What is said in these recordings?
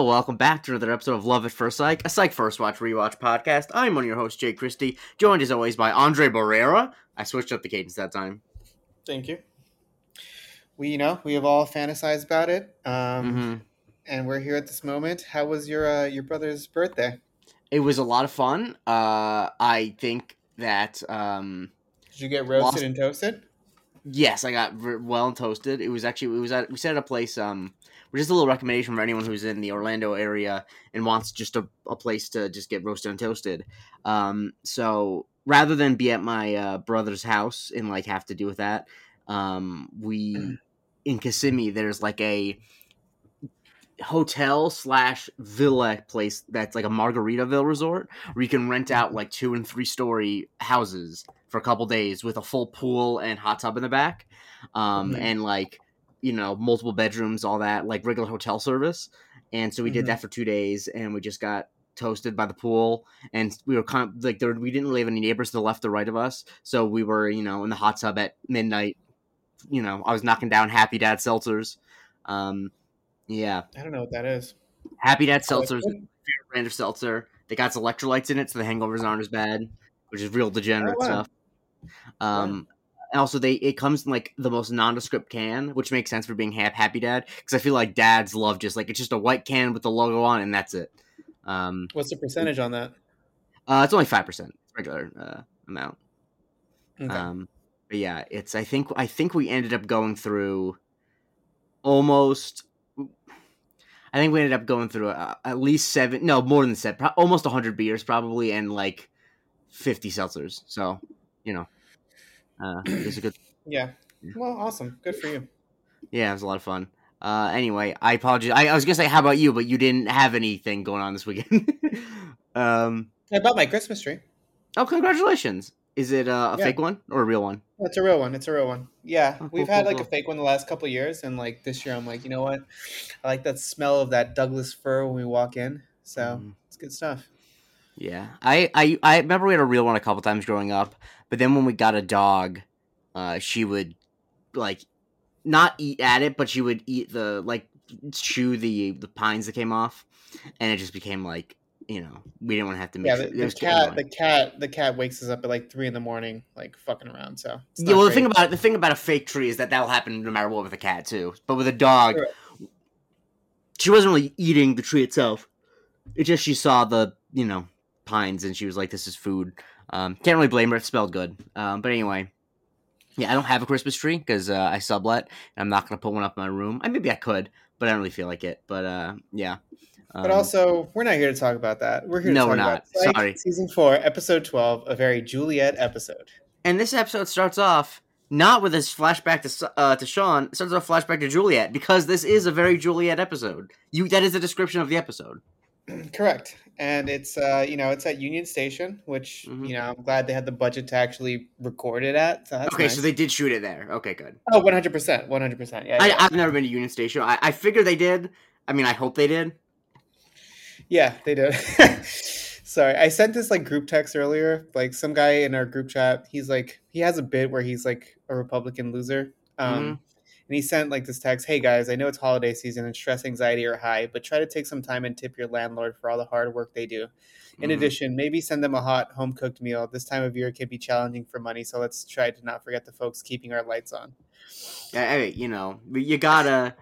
Hello. Welcome back to another episode of Love at First Psych, a Psych First Watch Rewatch podcast. I'm one of your hosts, Jake Christie, joined as always by Andre Barrera. I switched up the cadence that time. Thank you. We, you know, we have all fantasized about it, um, hmm and we're here at this moment. How was your uh, your brother's birthday? It was a lot of fun. Uh, I think that, um, Did you get roasted Lost- and toasted? yes, I got well and toasted. It was actually, it was at, we set at a place, um, which is a little recommendation for anyone who's in the Orlando area and wants just a, a place to just get roasted and toasted. Um, so rather than be at my uh, brother's house and like have to do with that, um, we in Kissimmee there's like a hotel slash villa place that's like a Margaritaville resort where you can rent out like two and three story houses for a couple days with a full pool and hot tub in the back, um, Mhm. and like you know multiple bedrooms, all that like regular hotel service. And so we did Mhm. that for two days, and we just got toasted by the pool. And we were kind of like there we didn't really have any neighbors to the left or right of us. So we were you know in the hot tub at midnight. You know i was knocking down happy dad seltzers. Um yeah. I don't know what that is. happy dad Oh, seltzers it's- brand of seltzer. They got electrolytes in it so the hangovers aren't as bad which is real degenerate Oh, wow. stuff. Um also they it comes in like the most nondescript can which makes sense for being hap- happy dad because i feel like dads love just like it's just a white can with the logo on and that's it um What's the percentage on that? uh, it's only five percent regular uh, amount. Okay. Um, but yeah, it's I think I think we ended up going through almost. I think we ended up going through uh, at least seven, no more than seven, pro- almost hundred beers probably, and like fifty seltzers. So, you know, uh, it was a good. yeah. Well, awesome. Good for you. Yeah, it was a lot of fun. Uh, anyway, I apologize. I, I was gonna say how about you, but you didn't have anything going on this weekend. um. I bought my Christmas tree. Oh, congratulations! Is it uh, a Yeah. fake one or a real one? It's a real one. It's a real one. Yeah, Oh, we've cool, had cool, like a fake one the last couple of years, and like this year, I'm like, you know what? I like that smell of that Douglas fir when we walk in. So Mm. it's good stuff. Yeah, I, I I remember we had a real one a couple times growing up, but then when we got a dog, uh, she would like not eat at it, but she would eat the like chew the the pines that came off, and it just became like you know we didn't want to have to make Yeah, the, it the cat, the cat, the cat wakes us up at like three in the morning, like fucking around. So yeah, well, the thing about the thing about a fake tree is that that'll happen no matter what with a cat too. But with a dog, Sure. she wasn't really eating the tree itself. it just she saw the you know pines and she was like, "This is food." Um, can't really blame her. It smelled good. Um, but anyway, yeah, I don't have a Christmas tree because uh, I sublet. And I'm not gonna put one up in my room. I maybe I could, but I don't really feel like it. But uh, yeah. But Um, also, we're not here to talk about that. We're here to No, talk we're about not. Psych, Sorry. season four, episode twelve, a very Juliet episode. And this episode starts off not with this flashback to uh, to Shawn. It starts off flashback to Juliet because this is a very Juliet episode. You that is the description of the episode. Correct. And it's uh, you know, it's at Union Station, which Mhm. you know, I'm glad they had the budget to actually record it at. So that's okay, nice. so they did shoot it there. Okay, good. Oh, 100%. 100%. Yeah. I, yeah. I've never been to Union Station. I, I figured they did. I mean, I hope they did. Yeah, they did. Sorry, I sent this like group text earlier. Like some guy in our group chat, he's like, he has a bit where he's like a Republican loser. Um, Mhm. And he sent like this text Hey guys, I know it's holiday season and stress anxiety are high, but try to take some time and tip your landlord for all the hard work they do. In Mhm. addition, maybe send them a hot home cooked meal. This time of year can be challenging for money, so let's try to not forget the folks keeping our lights on. Hey, you know, you gotta.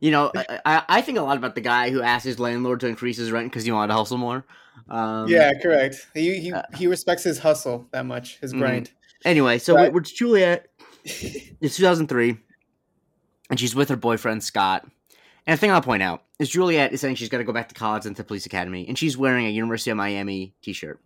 You know, I, I think a lot about the guy who asked his landlord to increase his rent because he wanted to hustle more. Um, yeah, correct. He he, uh, he respects his hustle that much, his Mhm. grind. Anyway, so Right. we're Juliet. It's 2003, and she's with her boyfriend Scott. And the thing I'll point out is Juliet is saying she's got to go back to college and to police academy, and she's wearing a University of Miami T-shirt.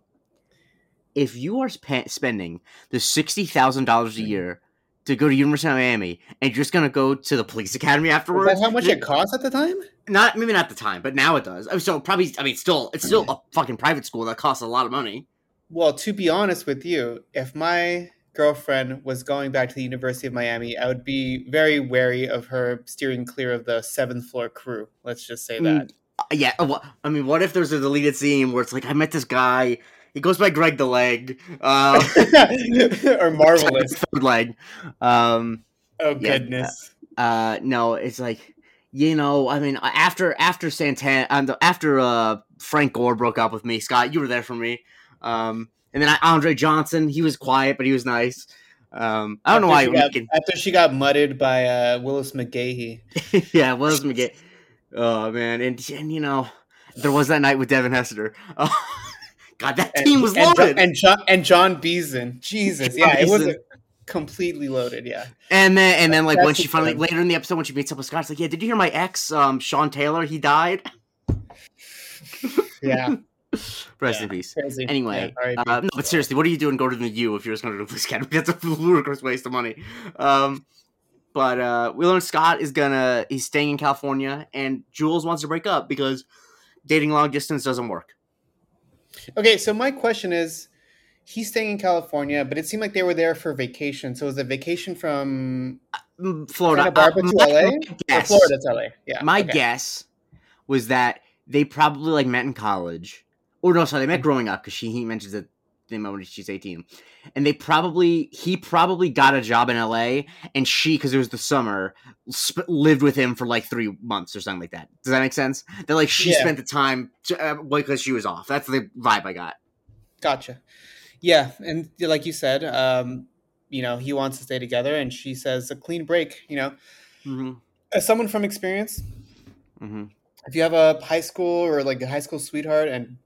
If you are sp- spending the sixty thousand dollars a hmm. year to go to University of Miami, and you're just gonna go to the police academy Is afterwards, that how much it cost at the time? not maybe not the time, but now it does. So probably, I mean, still, it's still a fucking private school that costs a lot of money. Well, to be honest with you, if my girlfriend was going back to the University of Miami, I would be very wary of her steering clear of the seventh floor crew. Let's just say that. Uh, Yeah, uh, wha- I mean, what if there's a deleted scene where it's like I met this guy, he goes by Greg the Leg, uh, or marvelous. third leg. Um, Oh Yeah, goodness. uh, no, it's like you know, I mean, after after Santana, um, after uh, Frank Gore broke up with me, Scott, you were there for me. Um, and then Andre Johnson, he was quiet, but he was nice. Um, I don't know why. She got, after she got mudded by uh, Willis McGahee. yeah, Willis McGahee. Oh man, and and you know, there was that night with Devin Hester. Oh, God, that and, team was loaded. And Jon and Jon Beason. Jesus, Jon yeah, Beason. it was completely loaded. Yeah. And then and then like That's when she finally thing. later in the episode when she meets up with Scott, it's like, yeah, did you hear my ex, um, Sean Taylor? He died. yeah. Rest yeah, in peace. Crazy. Anyway, yeah, uh, no, but seriously, what are you doing going to the U if you're just going to the police academy? That's a ludicrous waste of money. Um, but uh, we learned Scott is gonna he's staying in California, and Jules wants to break up because dating long distance doesn't work. Okay, so my question is, he's staying in California, but it seemed like they were there for vacation. So it was it vacation from mm, Florida, Santa Barbara uh, to LA? Guess, Florida to LA. Yeah. My okay. guess was that they probably like met in college or no, sorry, they met growing up because she he mentions that they met when she's eighteen, and they probably he probably got a job in L.A. and she because it was the summer sp- lived with him for like three months or something like that. Does that make sense? That like she yeah. spent the time to, uh, because she was off. That's the vibe I got. Gotcha. Yeah, and like you said, um, you know, he wants to stay together, and she says a clean break. You know, mm-hmm. as someone from experience, mm-hmm. if you have a high school or like a high school sweetheart and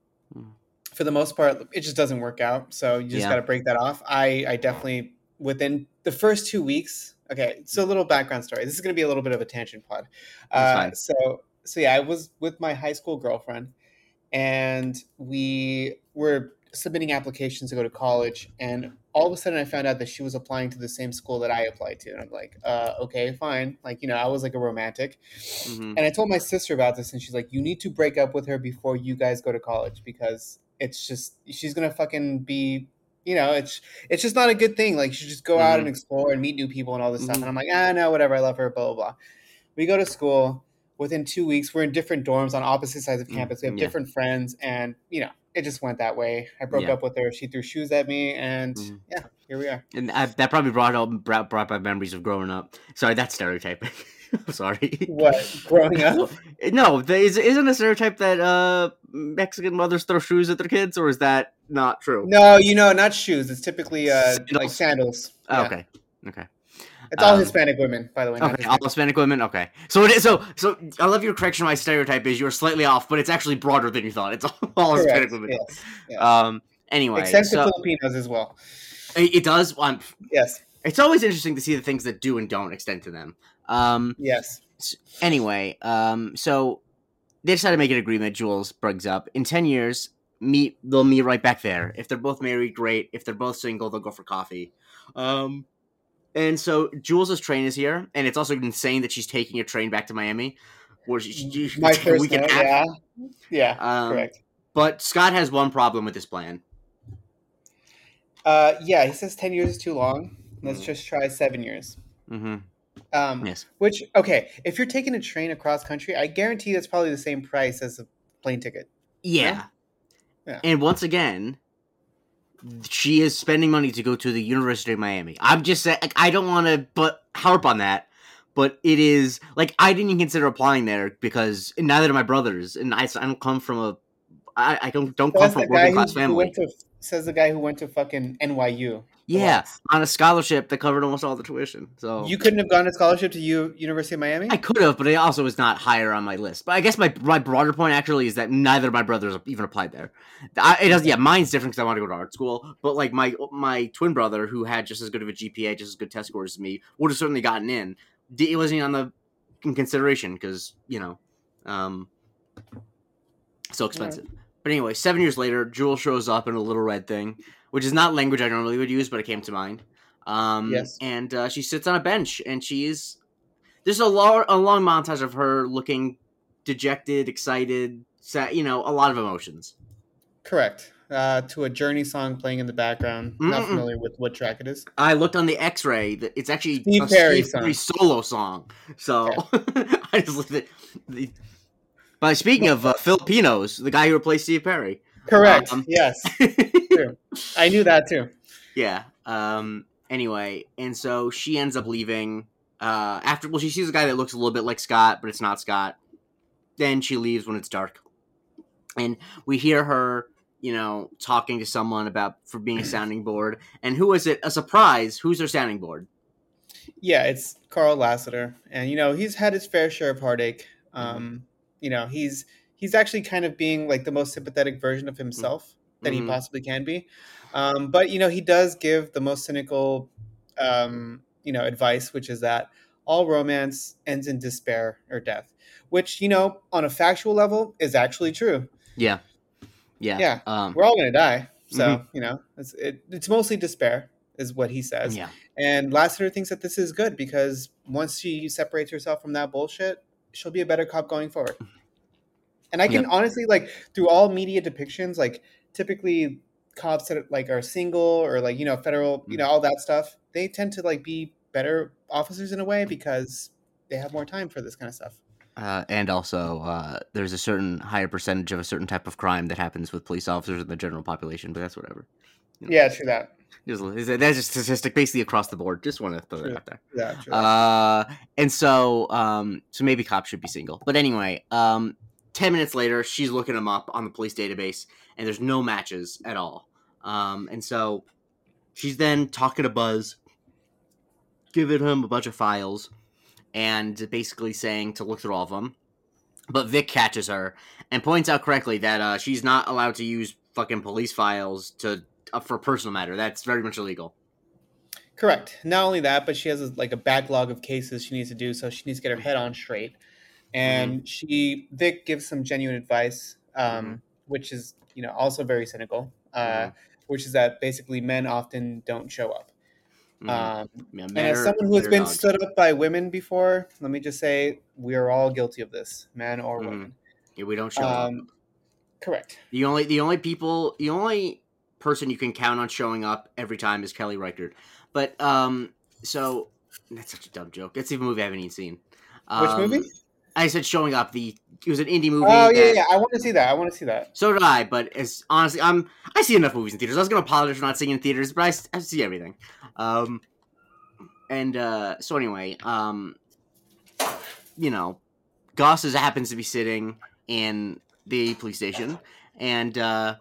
for the most part, it just doesn't work out. So you just yeah. got to break that off. I, I definitely within the first two weeks. Okay, so a little background story. This is going to be a little bit of a tangent pod. Uh, so so yeah, I was with my high school girlfriend, and we were submitting applications to go to college, and all of a sudden I found out that she was applying to the same school that I applied to, and I'm like, uh, okay, fine. Like you know, I was like a romantic, mm-hmm. and I told my sister about this, and she's like, you need to break up with her before you guys go to college because it's just she's gonna fucking be you know, it's it's just not a good thing. Like, you should just go mm-hmm. out and explore and meet new people and all this mm-hmm. stuff. And I'm like, ah, no, whatever. I love her. Blah blah blah. We go to school. Within two weeks, we're in different dorms on opposite sides of mm, campus. We have yeah. different friends, and you know, it just went that way. I broke yeah. up with her. She threw shoes at me, and mm. yeah, here we are. And I, that probably brought up brought, brought back memories of growing up. Sorry, that's stereotyping. Sorry. What growing up? no, is isn't a stereotype that uh, Mexican mothers throw shoes at their kids, or is that not true? No, you know, not shoes. It's typically uh, sandals. like sandals. Oh, yeah. Okay. Okay. It's all um, Hispanic women, by the way. Okay, all Hispanic women. Okay, so it is. So, so I love your correction. My stereotype is you're slightly off, but it's actually broader than you thought. It's all, all Hispanic women. Yes. yes. Um. Anyway, except so, Filipinos as well. It, it does. Um, yes. It's always interesting to see the things that do and don't extend to them. Um, yes. Anyway, um, so they decide to make an agreement. Jules brings up in ten years, meet they'll meet right back there. If they're both married, great. If they're both single, they'll go for coffee. Um, and so Jules's train is here, and it's also insane that she's taking a train back to Miami. Where she, she, My first note, yeah, yeah, um, correct. But Scott has one problem with this plan. Uh, yeah, he says ten years is too long. Let's mm. just try seven years. Mm-hmm. Um, yes. Which okay, if you're taking a train across country, I guarantee that's probably the same price as a plane ticket. Yeah. yeah. And once again, she is spending money to go to the University of Miami. I'm just saying, like, I don't want to, but harp on that. But it is like I didn't even consider applying there because neither do my brothers, and I, I don't come from a, I, I don't don't come from a working class family. To, says the guy who went to fucking NYU. Yeah, on a scholarship that covered almost all the tuition. So you couldn't have gone to scholarship to U- University of Miami. I could have, but it also was not higher on my list. But I guess my my broader point actually is that neither of my brothers even applied there. I, it does, yeah, mine's different because I want to go to art school. But like my my twin brother, who had just as good of a GPA, just as good test scores as me, would have certainly gotten in. It wasn't even on the in consideration because you know, um, so expensive. But anyway, seven years later, Jules shows up in a little red thing which is not language I normally would use, but it came to mind. Um, yes. And uh, she sits on a bench, and she's there's a long a long montage of her looking dejected, excited, sad, you know, a lot of emotions. Correct. Uh, to a Journey song playing in the background. Mm-mm. Not familiar with what track it is. I looked on the X-ray. It's actually Steve a Perry Steve Perry solo song. So. I just looked at the. But speaking of uh, Filipinos, the guy who replaced Steve Perry. Correct. Um, yes. I knew that too. Yeah. Um. Anyway, and so she ends up leaving. uh, after well, she sees a guy that looks a little bit like Scott, but it's not Scott. Then she leaves when it's dark, and we hear her, you know, talking to someone about for being a sounding board. And who is it? A surprise. Who's her sounding board? Yeah, it's Carl Lassiter, and you know he's had his fair share of heartache. Mm-hmm. Um, you know he's he's actually kind of being like the most sympathetic version of himself mm-hmm. that he mm-hmm. possibly can be. Um, but you know he does give the most cynical, um, you know, advice, which is that all romance ends in despair or death, which you know on a factual level is actually true. Yeah, yeah, yeah. Um, We're all gonna die, so mm-hmm. you know it's it, it's mostly despair is what he says. Yeah. And Lassiter thinks that this is good because once she separates herself from that bullshit, she'll be a better cop going forward. And I can yep. honestly like through all media depictions, like typically cops that like are single or like you know federal, you know all that stuff, they tend to like be better officers in a way because they have more time for this kind of stuff. Uh, and also, uh, there's a certain higher percentage of a certain type of crime that happens with police officers in the general population, but that's whatever. You know. Yeah, true that. That's a statistic basically across the board. Just want to throw that out there. Yeah, true. Uh, and so, um, so maybe cops should be single. But anyway, um, 10 minutes later, she's looking him up on the police database, and there's no matches at all. Um, and so she's then talking to Buzz, giving him a bunch of files, and basically saying to look through all of them. But Vick catches her and points out correctly that uh, she's not allowed to use fucking police files to uh, for a personal matter. That's very much illegal. Correct. Not only that, but she has a, like a backlog of cases she needs to do, so she needs to get her head on straight and mm-hmm. she Vick gives some genuine advice, um, mm-hmm. which is you know also very cynical, uh, mm-hmm. which is that basically men often don't show up. Mm-hmm. Um, yeah, and as someone who has been dogs. stood up by women before, let me just say we are all guilty of this, men or mm-hmm. women. Yeah, we don't show um, up. Correct. The only the only people the only person you can count on showing up every time is Kelly Reichardt. But um, so that's such a dumb joke. It's even a movie I haven't even seen. Um, Which movie? I said showing up. The it was an indie movie. Oh yeah, yeah. I want to see that. I want to see that. So did I. But as honestly, I'm I see enough movies in theaters. I was gonna apologize for not seeing in theaters, but I, I see everything. Um, and uh, so anyway, um, you know, Gus is, happens to be sitting in the police station, and uh,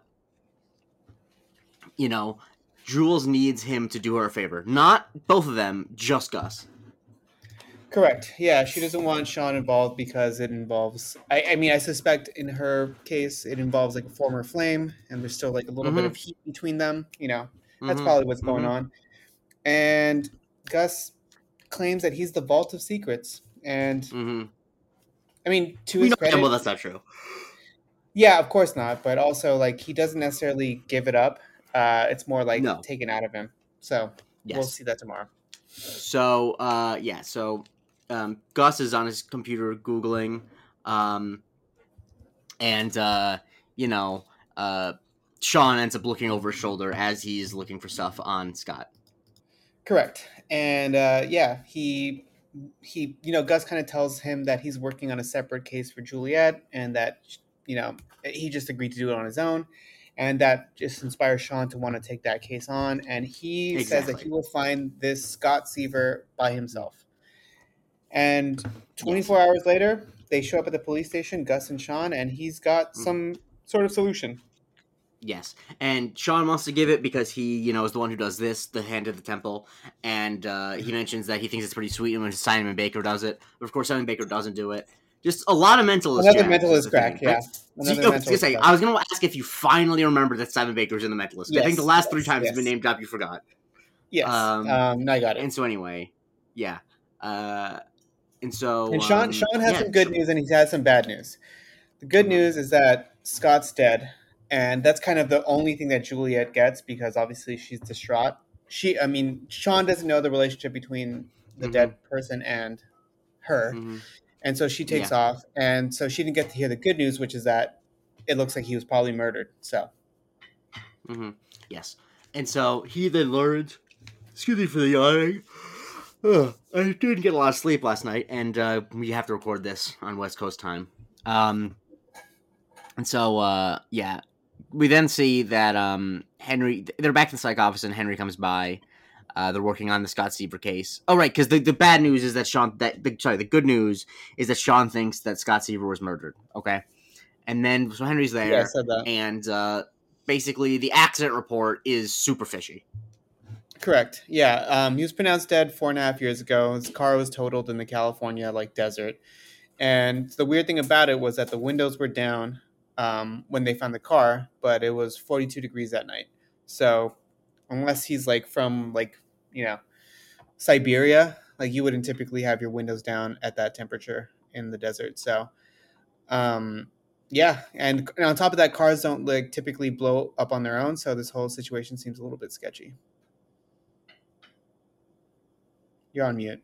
you know, Jules needs him to do her a favor. Not both of them, just Gus. Correct. Yeah, she doesn't want Shawn involved because it involves. I, I, mean, I suspect in her case, it involves like a former flame, and there's still like a little mm-hmm. bit of heat between them. You know, that's mm-hmm. probably what's going mm-hmm. on. And Gus claims that he's the vault of secrets, and mm-hmm. I mean, to we his credit, well, that's not true. Yeah, of course not. But also, like, he doesn't necessarily give it up. Uh, it's more like no. taken out of him. So yes. we'll see that tomorrow. So uh, yeah, so um, Gus is on his computer googling, um, and uh, you know, uh, Shawn ends up looking over his shoulder as he's looking for stuff on Scott. Correct, and uh, yeah, he he you know Gus kind of tells him that he's working on a separate case for Juliet, and that you know he just agreed to do it on his own. And that just inspires Shawn to want to take that case on. And he exactly. says that he will find this Scott Seaver by himself. And 24 yes. hours later, they show up at the police station, Gus and Shawn, and he's got mm. some sort of solution. Yes, and Shawn wants to give it because he, you know, is the one who does this, the hand of the temple, and uh, he mentions that he thinks it's pretty sweet when Simon Baker does it. But of course, Simon Baker doesn't do it. Just a lot of mentalist. Another mentalist crack, thing, yeah. Right? So, mentalist say, I was going to ask if you finally remember that Simon Baker's in the mentalist. Yes, I think the last yes, three times yes. it's been named up, you forgot. Yes. Um, um, I got it. And so anyway, yeah. Uh, and so, and Shawn, um, Shawn has yeah, some good news and he has some bad news. The good mm-hmm. news is that Scott's dead, and that's kind of the only thing that Juliet gets because obviously she's distraught. She, I mean, Shawn doesn't know the relationship between the mm-hmm. dead person and her, mm-hmm. and so she takes yeah. off, and so she didn't get to hear the good news, which is that it looks like he was probably murdered. So, mm-hmm. yes, and so he then learns. Excuse me for the yawning. I didn't get a lot of sleep last night, and uh, we have to record this on West Coast time. Um, and so, uh, yeah, we then see that um, Henry. They're back in the psych office, and Henry comes by, Uh, they're working on the Scott Seaver case. Oh, right, because the, the bad news is that Shawn. That the, sorry, the good news is that Shawn thinks that Scott Seaver was murdered. Okay, and then so Henry's there, Yeah, I said that. and uh, basically the accident report is super fishy. Correct. Yeah. Um, he was pronounced dead four and a half years ago. His car was totaled in the California like desert. And the weird thing about it was that the windows were down um, when they found the car, but it was 42 degrees that night. So unless he's like from like, you know, Siberia, like you wouldn't typically have your windows down at that temperature in the desert. So, um, yeah. And, and on top of that, cars don't like typically blow up on their own. So this whole situation seems a little bit sketchy. You're on mute.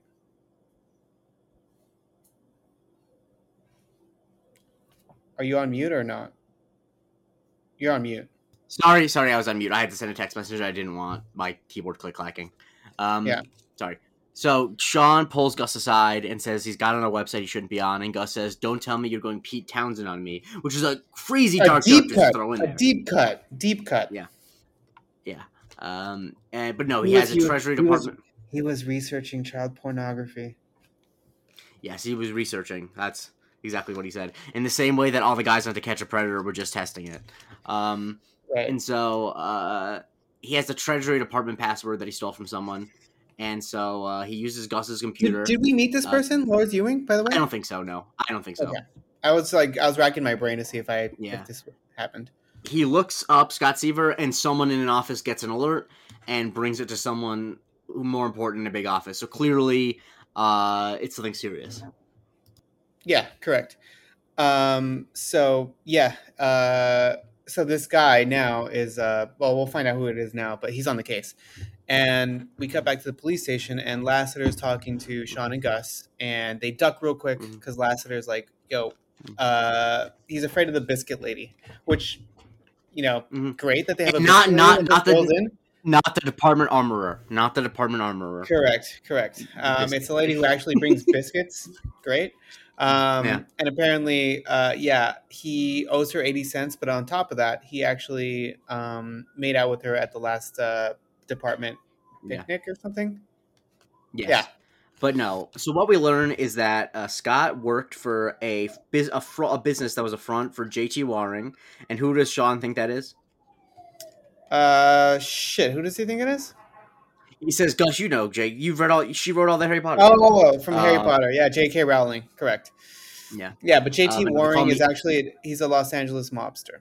Are you on mute or not? You're on mute. Sorry, sorry, I was on mute. I had to send a text message. I didn't want my keyboard click clacking. Um, Yeah. Sorry. So Shawn pulls Gus aside and says he's got on a website he shouldn't be on, and Gus says, "Don't tell me you're going Pete Townshend on me," which is a crazy A dark deep joke to cut. throw in A there. deep cut. Deep cut. Yeah. Yeah. Um, and but no, he, He has a he Treasury he was- Department. He was researching child pornography. Yes, he was researching. That's exactly what he said. In the same way that all the guys on To Catch a Predator were just testing it. Um, Right. and so uh, he has the Treasury Department password that he stole from someone, and so uh, he uses Gus's computer. Did, did we meet this Uh, person, Lawrence Ewing, by the way? I don't think so. No, I don't think so. Okay. I was like, I was racking my brain to see if I Yeah. if this happened. He looks up Scott Seaver, and someone in an office gets an alert and brings it to someone who more important in a big office. So clearly, uh, it's something serious. Yeah, correct. Um, so yeah, uh, so this guy now is uh, well, we'll find out who it is now, but he's on the case. And we cut back to the police station, and Lassiter is talking to Shawn and Gus, and they duck real quick because Lassiter's like, "Yo, uh, he's afraid of the biscuit lady," which, you know, Mhm. great that they have a not- not- lady not the- in. Not the department armorer. Not the department armorer. Correct, correct. Um, it's a lady who actually brings biscuits. Great. Um, Yeah. And apparently, uh, yeah, he owes her 80 cents, but on top of that, he actually um, made out with her at the last uh, department Yeah. picnic or something. Yes. Yeah. But no. So what we learn is that uh, Scott worked for a biz- a, fr- a business that was a front for JT Waring, and who does Shawn think that is? Uh, shit, who does he think it is? He says, "Gus, you know, Jake. You've read all. She wrote all the Harry Potter." Oh, from Harry Uh, Potter. Yeah, J.K. Rowling. Correct. Yeah. Yeah, but J.T. Um, Waring is actually he's a Los Angeles mobster.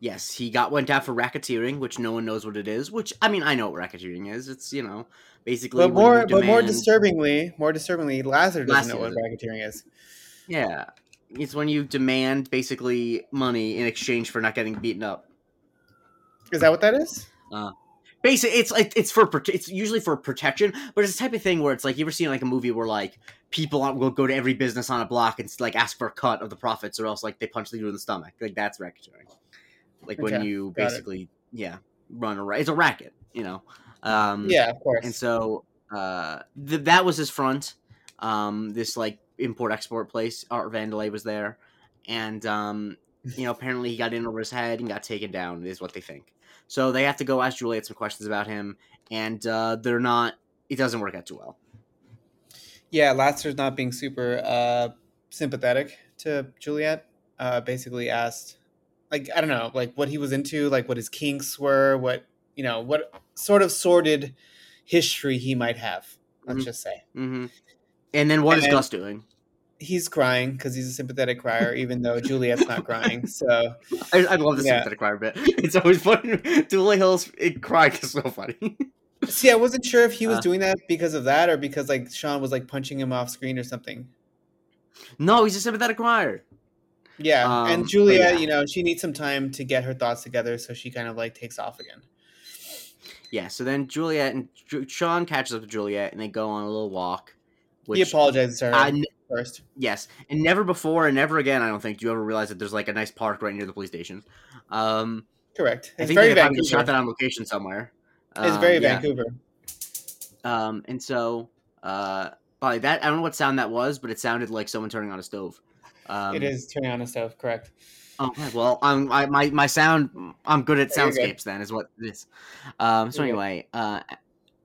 Yes, he got went out for racketeering, which no one knows what it is. Which I mean, I know what racketeering is. It's you know, basically. But more, you but more disturbingly, more disturbingly, Lazar doesn't know what racketeering is. Yeah, it's when you demand basically money in exchange for not getting beaten up. Is that what that is? Basically, it's like it's for it's usually for protection, but it's the type of thing where it's like you ever seen like a movie where like people will go to every business on a block and like ask for a cut of the profits, or else like they punch the dude in the stomach. Like that's racketeering. Like when you got it. basically yeah run a it's a racket, you know. Um, Yeah, of course. and so uh, th- that was his front. Um, this like import export place, Art Vandelay was there, and um, you know apparently he got in over his head and got taken down. Is what they think. So they have to go ask Juliet some questions about him, and uh, they're not. It doesn't work out too well. yeah, Lassiter's not being super uh, sympathetic to Juliet. Uh, basically asked, like, I don't know, like what he was into, like what his kinks were, what you know, what sort of sordid history he might have. Let's Mhm. just say hmm And then what is And- Gus doing? He's crying because he's a sympathetic crier, even though Juliet's not crying. So I, I love the Yeah. sympathetic cry bit. It's always funny. Dulé Hill's it crying is so funny. see, I wasn't sure if he was Uh. doing that because of that or because like Shawn was like punching him off screen or something. no, he's a sympathetic crier. Yeah, Um, and Juliet, yeah. you know, she needs some time to get her thoughts together, so she kind of like takes off again. Yeah, so then Juliet and Ju- Shawn catches up to Juliet and they go on a little walk. Which he apologizes to her I first. yes, and never before and never again. I don't think do you ever realize that there's like a nice park right near the police station. Um, Correct. I It's think very they probably shot that on location somewhere. It's Um, very yeah. Vancouver. Um, and so uh, by that I don't know what sound that was, but it sounded like someone turning on a stove. Um, it is turning on a stove. Correct. Okay, well, I'm I, my my sound. I'm good at you're good. soundscapes. Then is what this. Um, so anyway, uh,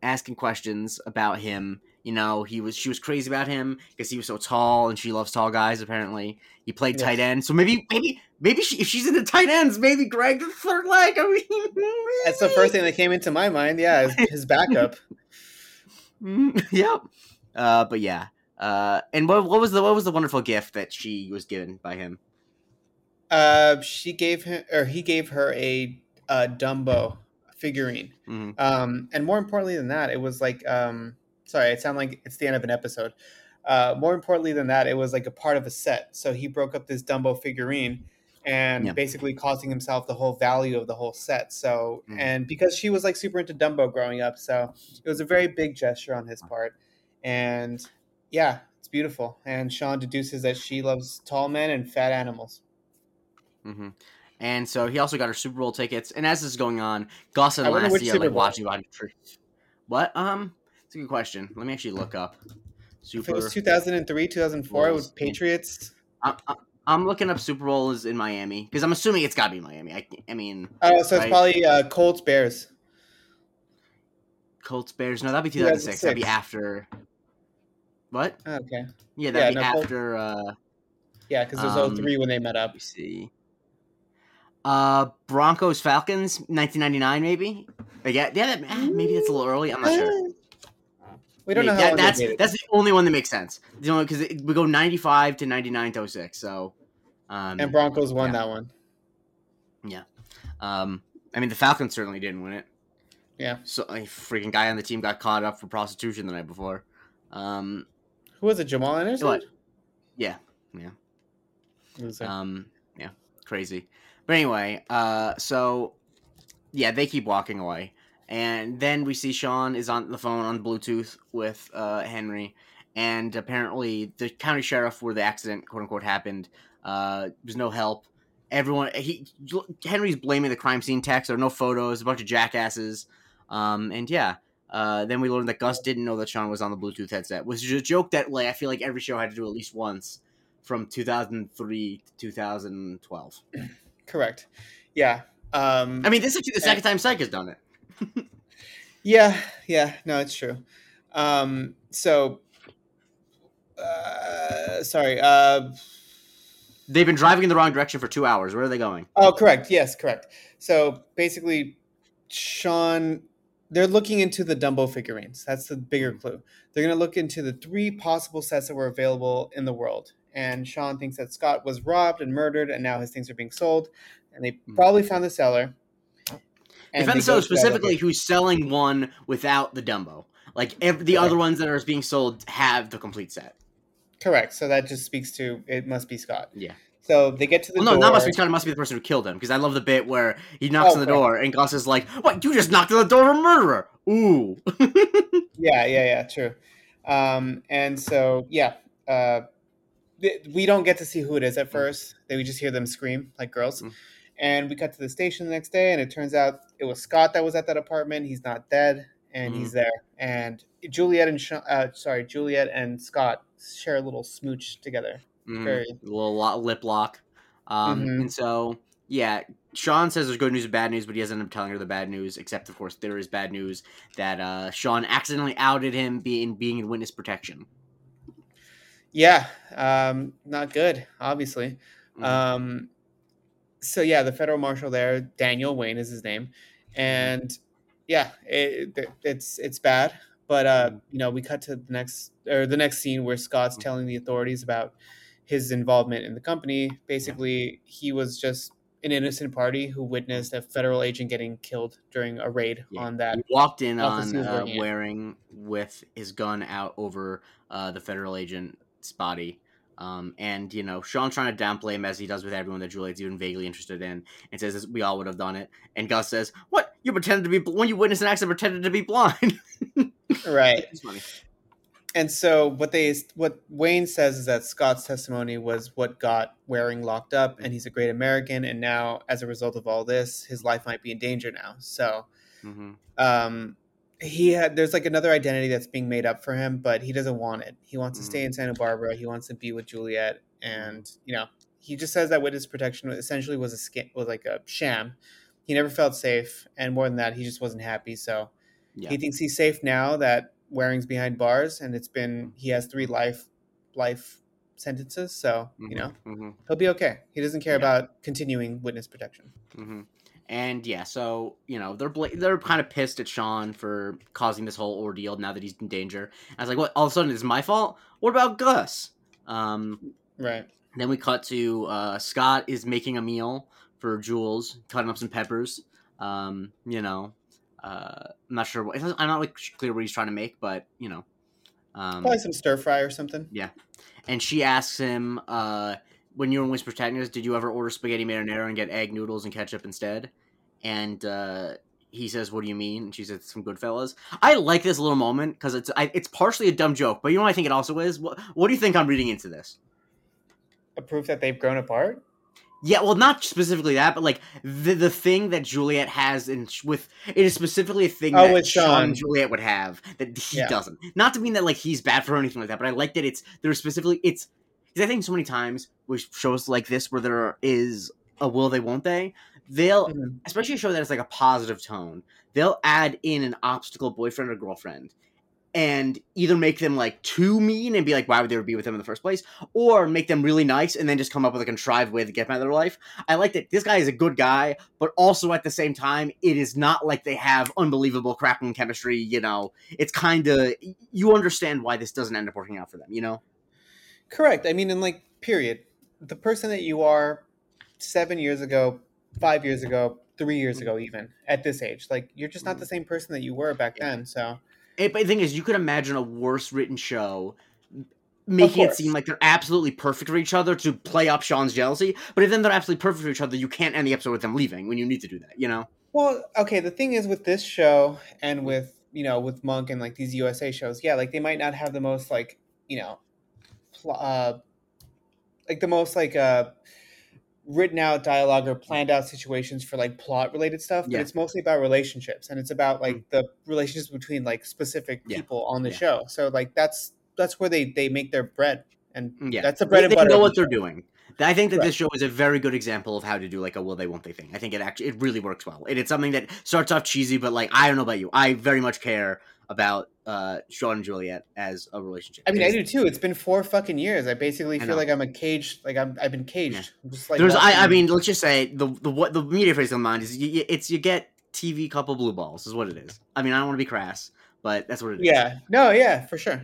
asking questions about him. You know, he was she was crazy about him because he was so tall, and she loves tall guys. Apparently, he played yes. tight end, so maybe maybe maybe she, if she's into tight ends, maybe Greg the third leg. I mean, that's the first thing that came into my mind. Yeah, his, his backup. yep. Uh, but yeah. Uh, and what, what was the what was the wonderful gift that she was given by him? Uh, she gave him or he gave her a, a Dumbo figurine. Mm-hmm. Um, and more importantly than that, it was like um, sorry, it sounded like it's the end of an episode. Uh, more importantly than that, it was like a part of a set. So he broke up this Dumbo figurine and yeah. basically costing himself the whole value of the whole set. So, mm-hmm. and because she was like super into Dumbo growing up, so it was a very big gesture on his part. And yeah, it's beautiful. And Shawn deduces that she loves tall men and fat animals. Mm-hmm. And so he also got her Super Bowl tickets. And as this is going on, Gus and Lassie are like watching behind What? Um, it's a good question. Let me actually look up. Super. If it was 2003, 2004 it was Patriots. I, am looking up Super Bowls in Miami because I'm assuming it's got to be Miami. I, I mean. Oh, so right? it's probably uh, Colts Bears. Colts Bears. No, that'd be 2006. 2006. That'd be after. What? Okay. Yeah, that'd yeah, be no, after. Uh, yeah, because it was um, 03 when they met up. see. Uh, Broncos Falcons, 1999, maybe. Yeah, yeah, that, maybe that's a little early. I'm not sure. We don't maybe. know. That, that's that's the only one that makes sense. You know, because we go 95 to 99 to 06. So. Um, and Broncos won yeah. that one. Yeah. Um, I mean, the Falcons certainly didn't win it. Yeah. So a freaking guy on the team got caught up for prostitution the night before. Um, Who was it? Jamal Anderson. What? Yeah. Yeah. Um. Yeah. Crazy. But anyway, uh, so yeah, they keep walking away, and then we see Shawn is on the phone on Bluetooth with uh, Henry, and apparently the county sheriff where the accident quote unquote happened, uh, there's no help. Everyone, he Henry's blaming the crime scene text. There are no photos, a bunch of jackasses, um, and yeah. Uh, then we learned that Gus didn't know that Shawn was on the Bluetooth headset, which is a joke that like I feel like every show had to do at least once from 2003 to 2012. Correct. Yeah. Um, I mean, this is the second and, time Psych has done it. yeah. Yeah. No, it's true. Um, so, uh, sorry. Uh, They've been driving in the wrong direction for two hours. Where are they going? Oh, correct. Yes, correct. So basically, Shawn, they're looking into the Dumbo figurines. That's the bigger clue. They're going to look into the three possible sets that were available in the world and Shawn thinks that Scott was robbed and murdered, and now his things are being sold. And they hmm. probably found the seller. They found the seller specifically who's selling one without the Dumbo. Like every, the Correct. other ones that are being sold have the complete set. Correct. So that just speaks to it must be Scott. Yeah. So they get to the well, no, door. not must be Scott. It must be the person who killed him. Because I love the bit where he knocks oh, on the door and Gus is like, "What? You just knocked on the door of a murderer." Ooh. yeah, yeah, yeah. True. Um, and so yeah, uh, we don't get to see who it is at mm. first. They we just hear them scream like girls. Mm. And we cut to the station the next day, and it turns out it was Scott that was at that apartment. He's not dead, and mm. he's there. And Juliet and uh, sorry, Juliet and Scott share a little smooch together. Mm. Very a little lip lock. Um, mm-hmm. And so, yeah, Shawn says there's good news and bad news, but he doesn't end up telling her the bad news. Except, of course, there is bad news that uh, Shawn accidentally outed him being being in witness protection. Yeah, um, not good, obviously. Mm-hmm. Um, so yeah, the federal marshal there, Daniel Wayne is his name, and yeah, it, it's it's bad. But uh, mm-hmm. you know, we cut to the next or the next scene where Scott's mm-hmm. telling the authorities about his involvement in the company. Basically, he was just an innocent party who witnessed a federal agent getting killed during a raid yeah. on that. He walked in on uh, wearing with his gun out over uh, the federal agent body. Um, and you know, Shawn trying to downplay him as he does with everyone that Juliet's even vaguely interested in, and says we all would have done it. And Gus says, "What? You pretended to be when you witnessed an accident, pretended to be blind." right. And so what they what Wayne says is that Scott's testimony was what got Waring locked up, and he's a great American, and now as a result of all this, his life might be in danger now. So, mm-hmm. um, he had there's like another identity that's being made up for him, but he doesn't want it. He wants to stay in mm. Santa Barbara. He wants to be with Juliet, and you know, he just says that witness protection essentially was a scam, was like a sham. He never felt safe, and more than that, he just wasn't happy. So Yeah. He thinks he's safe now that Waring's behind bars, and it's been he has three life life sentences, so mm-hmm, you know mm-hmm. he'll be okay. He doesn't care yeah. about continuing witness protection. Mm-hmm. And yeah, so you know they're bla- they're kind of pissed at Shawn for causing this whole ordeal now that he's in danger. I was like, what? All of a sudden, it's my fault. What about Gus? Um, right. Then we cut to uh, Scott is making a meal for Jules, cutting up some peppers. Um, you know, uh, I'm not sure. What, I'm not like clear what he's trying to make, but you know, um, probably some stir fry or something. Yeah, and she asks him, uh, "When you were in witness protection, did you ever order spaghetti marinara and get egg noodles and ketchup instead?" And uh, he says, "What do you mean?" And she says, "Some Goodfellas." I like this little moment because it's I, it's partially a dumb joke, but you know what I think it also is. What, what do you think I'm reading into this? A proof that they've grown apart. Yeah, well, not specifically that, but like the the thing that Juliet has in with it is specifically a thing oh, that Shawn Juliet would have that he yeah. doesn't. Not to mean that like he's bad for anything like that, but I like that it's there's specifically it's because I think so many times with shows like this where there is a will they won't they they'll mm-hmm. especially a show that has like a positive tone they'll add in an obstacle boyfriend or girlfriend and either make them like too mean and be like, why would they be with them in the first place, or make them really nice and then just come up with a contrived way to get out of their life. I like that this guy is a good guy, but also at the same time, it is not like they have unbelievable cracking chemistry. You know, it's kind of you understand why this doesn't end up working out for them. You know, correct. I mean, in like period, the person that you are seven years ago, five years ago, three years ago, even at this age, like you're just not the mm. same person that you were back then. So it, but the thing is, you could imagine a worse written show making it seem like they're absolutely perfect for each other to play up Shawn's jealousy. But if then they're absolutely perfect for each other, you can't end the episode with them leaving when you need to do that. You know. Well, okay. The thing is with this show and with you know with Monk and like these USA shows, yeah, like they might not have the most like you know, uh, like the most like uh written out dialogue or planned out situations for like plot related stuff, but yeah. it's mostly about relationships and it's about like mm. the relationships between like specific people yeah. on the yeah. show. So like that's that's where they they make their bread, and mm, yeah, that's the bread they, and butter. They know what they're doing. I think that right. this show is a very good example of how to do like a will they won't they thing. I think it actually it really works well. It, it's something that starts off cheesy, but like I don't know about you, I very much care about uh, Shawn and Juliet as a relationship. I mean, I do too. It's been four fucking years. I basically feel like I'm a caged. Like I'm, I've been caged. Yeah. Just like There's, I, I mean, let's just say the the what the media phrase in mind is you, it's you get TV couple blue balls is what it is. I mean, I don't want to be crass, but that's what it is. Yeah. No. Yeah. For sure.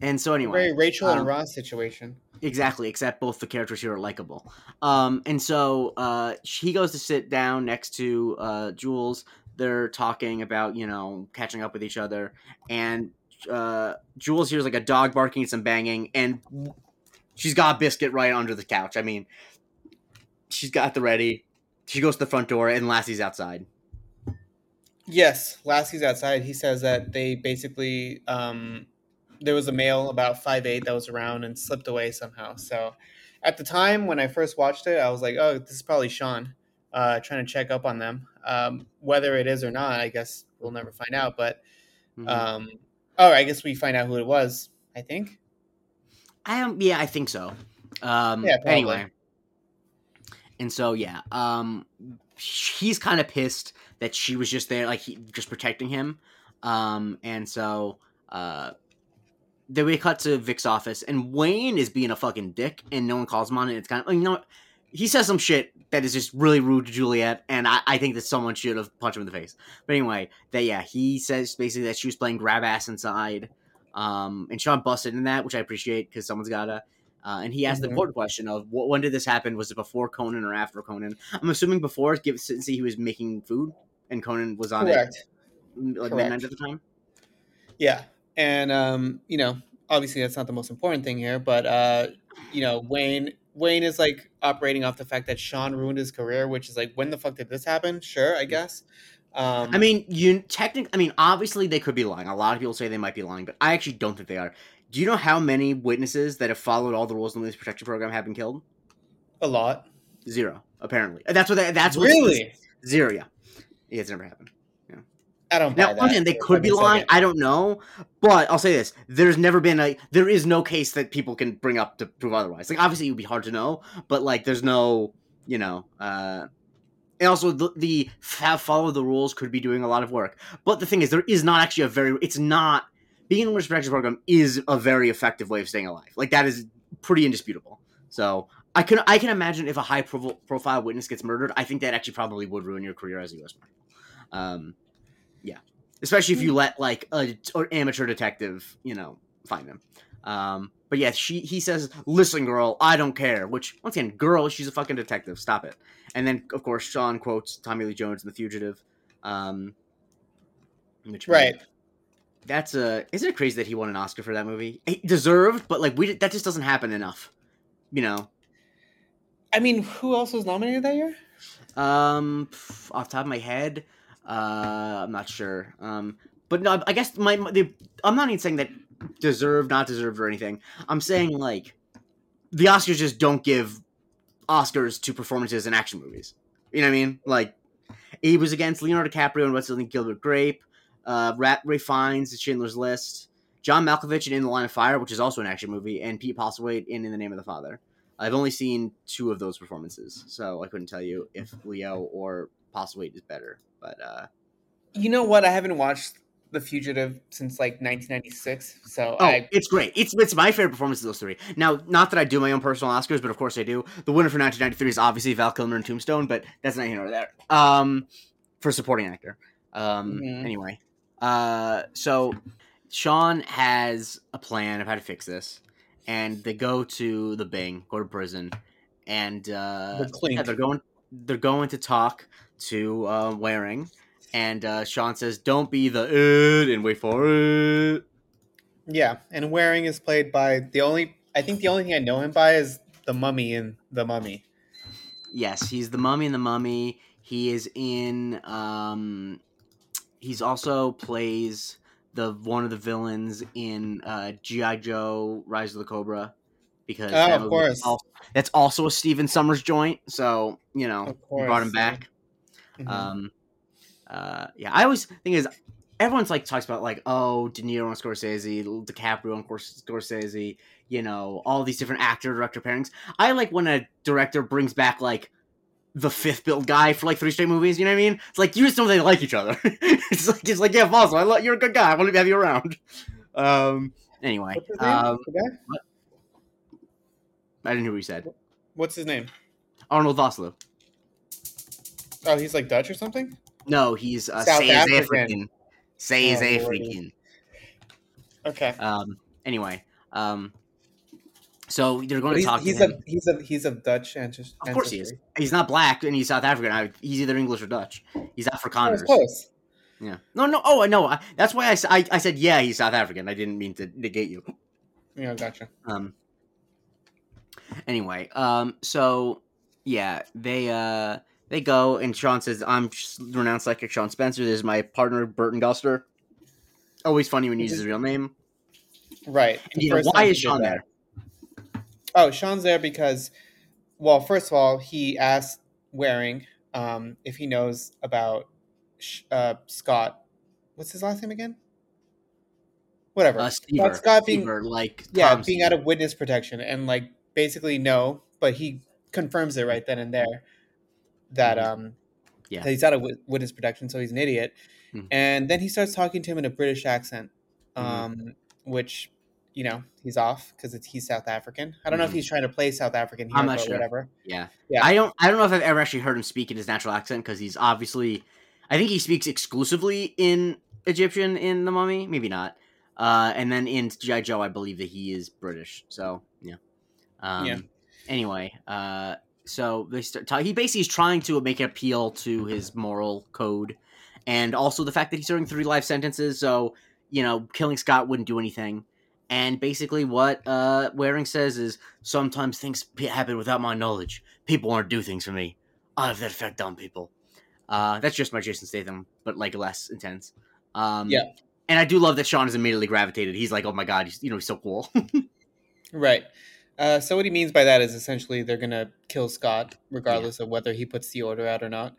And so anyway, very Rachel um, and Ross situation. Exactly, except both the characters here are likable. Um, and so uh, he goes to sit down next to uh, Jules. They're talking about you know catching up with each other, and uh, Jules hears like a dog barking and some banging, and she's got Biscuit right under the couch. I mean, she's got the ready. She goes to the front door, and Lassie's outside. Yes, Lassie's outside. He says that they basically um, there was a male about five eight that was around and slipped away somehow. So at the time when I first watched it, I was like, oh, this is probably Shawn uh, trying to check up on them. Um, whether it is or not, I guess we'll never find out. But mm-hmm. um, Oh, I guess we find out who it was. I think. I am. Yeah, I think so. Um, yeah. Probably. Anyway, and so yeah, um, he's kind of pissed that she was just there, like he just protecting him. Um, and so uh, then we cut to Vick's office, and Wayne is being a fucking dick, and no one calls him on it. It's kind of like you know he says some shit that is just really rude to Juliet, and I, I, think that someone should have punched him in the face. But anyway, that yeah, he says basically that she was playing grab ass inside, um, and Shawn busted in that, which I appreciate because someone's gotta. Uh, and he asked mm-hmm. the important question of when did this happen? Was it before Conan or after Conan? I'm assuming before, give since he was making food and Conan was on Correct. it like Correct. midnight at the time. Yeah, and um, you know, obviously that's not the most important thing here, but uh, you know, Wayne Wayne is like operating off the fact that Shawn ruined his career, which is like, when the fuck did this happen? Sure, I guess. Um, I mean, you technically, I mean, obviously they could be lying. A lot of people say they might be lying, but I actually don't think they are. Do you know how many witnesses that have followed all the rules in the witness protection program have been killed? A lot. Zero, apparently. That's what. They, that's what. Really. Zero. Yeah. It's never happened. I don't. Now, again, they could be lying. I don't know, but I'll say this: there's never been a, there is no case that people can bring up to prove otherwise. Like, obviously, it would be hard to know, but like, there's no, you know, uh, And also, the, the have follow the rules could be doing a lot of work. But the thing is, there is not actually a very. It's not being in the witness protection program is a very effective way of staying alive. Like that is pretty indisputable. So I can I can imagine if a high profile witness gets murdered, I think that actually probably would ruin your career as a U.S. Marshal. Um, yeah, especially if you let like a or amateur detective, you know, find him. Um, but yeah, she he says, "Listen, girl, I don't care." Which once again, girl, she's a fucking detective. Stop it. And then of course Shawn quotes Tommy Lee Jones in The Fugitive. Um, which right. That's a. Isn't it crazy that he won an Oscar for that movie? He deserved, but like we that just doesn't happen enough. You know. I mean, who else was nominated that year? Um, off top of my head, uh, I'm not sure. Um, but no, I guess my, my the, I'm not even saying that deserved, not deserved, or anything. I'm saying like the Oscars just don't give Oscars to performances in action movies. You know what I mean? Like he was against Leonardo DiCaprio and the Gilbert Grape, uh, Rat Ray Fiennes, Schindler's List, John Malkovich in In the Line of Fire, which is also an action movie, and Pete Postlethwaite in In the Name of the Father. I've only seen two of those performances, so I couldn't tell you if Leo or Postlethwaite is better. But uh, you know what? I haven't watched The Fugitive since like 1996, so oh, I... it's great. It's it's my favorite performance of those three. Now, not that I do my own personal Oscars, but of course I do. The winner for 1993 is obviously Val Kilmer in Tombstone, but that's not here nor there. Um, for supporting actor. Um, mm-hmm. anyway, uh, so Shawn has a plan of how to fix this and they go to the Bing, go to prison, and uh, the yeah, they're going they're going to talk to uh, Waring, and uh, Shawn says, "Don't be the it and wait for it." Yeah, and Waring is played by the only I think the only thing I know him by is the Mummy in the Mummy. Yes, he's the Mummy in the Mummy. He is in. Um, he's also plays the one of the villains in uh, GI Joe: Rise of the Cobra because oh, that of course also, that's also a Stephen Sommers joint. So you know, brought him back. Mm-hmm. Um, uh, yeah, I always think is everyone's like talks about like oh De Niro and Scorsese, DiCaprio and Scorsese, you know, all these different actor director pairings. I like when a director brings back like the fifth build guy for like three straight movies. You know what I mean? It's like you just don't they like each other. it's like it's like yeah, Fossil, I love you're a good guy. I want to have you around. Um. Anyway, um, I didn't hear what you said. What's his name? Arnold Vosloo. Oh, he's like Dutch or something. No, he's uh, South African. African. Say is oh, African. Okay. Um. Anyway. Um. So they're going but to talk. He's to a he's a he's of Dutch ancestry. Of course he is. He's not black and he's South African. he's either English or Dutch. He's Afrikaner. Oh, close. Yeah. No, no. Oh, no. I, that's why I, I, I said yeah. He's South African. I didn't mean to negate you. Yeah, gotcha. Um. Anyway, um. So yeah, they uh they go and Shawn says, "I'm renowned psychic Shawn Spencer. This is my partner Burton Guster." Always funny when he uses his real name. Right. You know, why is Shawn there? Oh, Shawn's there because, well, first of all, he asked Waring um, if he knows about uh, Scott. What's his last name again? Whatever. Uh, Stever. Scott being Stever, like yeah, Tom being Stever. out of witness protection and like basically no, but he confirms it right then and there that mm-hmm. um yeah that he's out of witness protection, so he's an idiot. Mm-hmm. And then he starts talking to him in a British accent, mm-hmm. um, mm-hmm. which you know he's off because it's he's South African. I don't know if mm-hmm. he's trying to play South African here, I'm not sure. whatever. Yeah, yeah. I don't. I don't know if I've ever actually heard him speak in his natural accent because he's obviously. I think he speaks exclusively in Egyptian in the Mummy. Maybe not. Uh, and then in GI Joe, I believe that he is British. So yeah. Um, yeah. Anyway, uh, so they start. He basically is trying to make an appeal to his moral code, and also the fact that he's serving three life sentences. So you know, killing Scott wouldn't do anything. And basically, what uh, Waring says is sometimes things happen without my knowledge. People want to do things for me. I have that effect on people. Uh, that's just my Jason Statham, but like less intense. Um, yeah. And I do love that Shawn is immediately gravitated. He's like, oh my god, he's you know he's so cool. right. Uh, so what he means by that is essentially they're gonna kill Scott regardless yeah. of whether he puts the order out or not.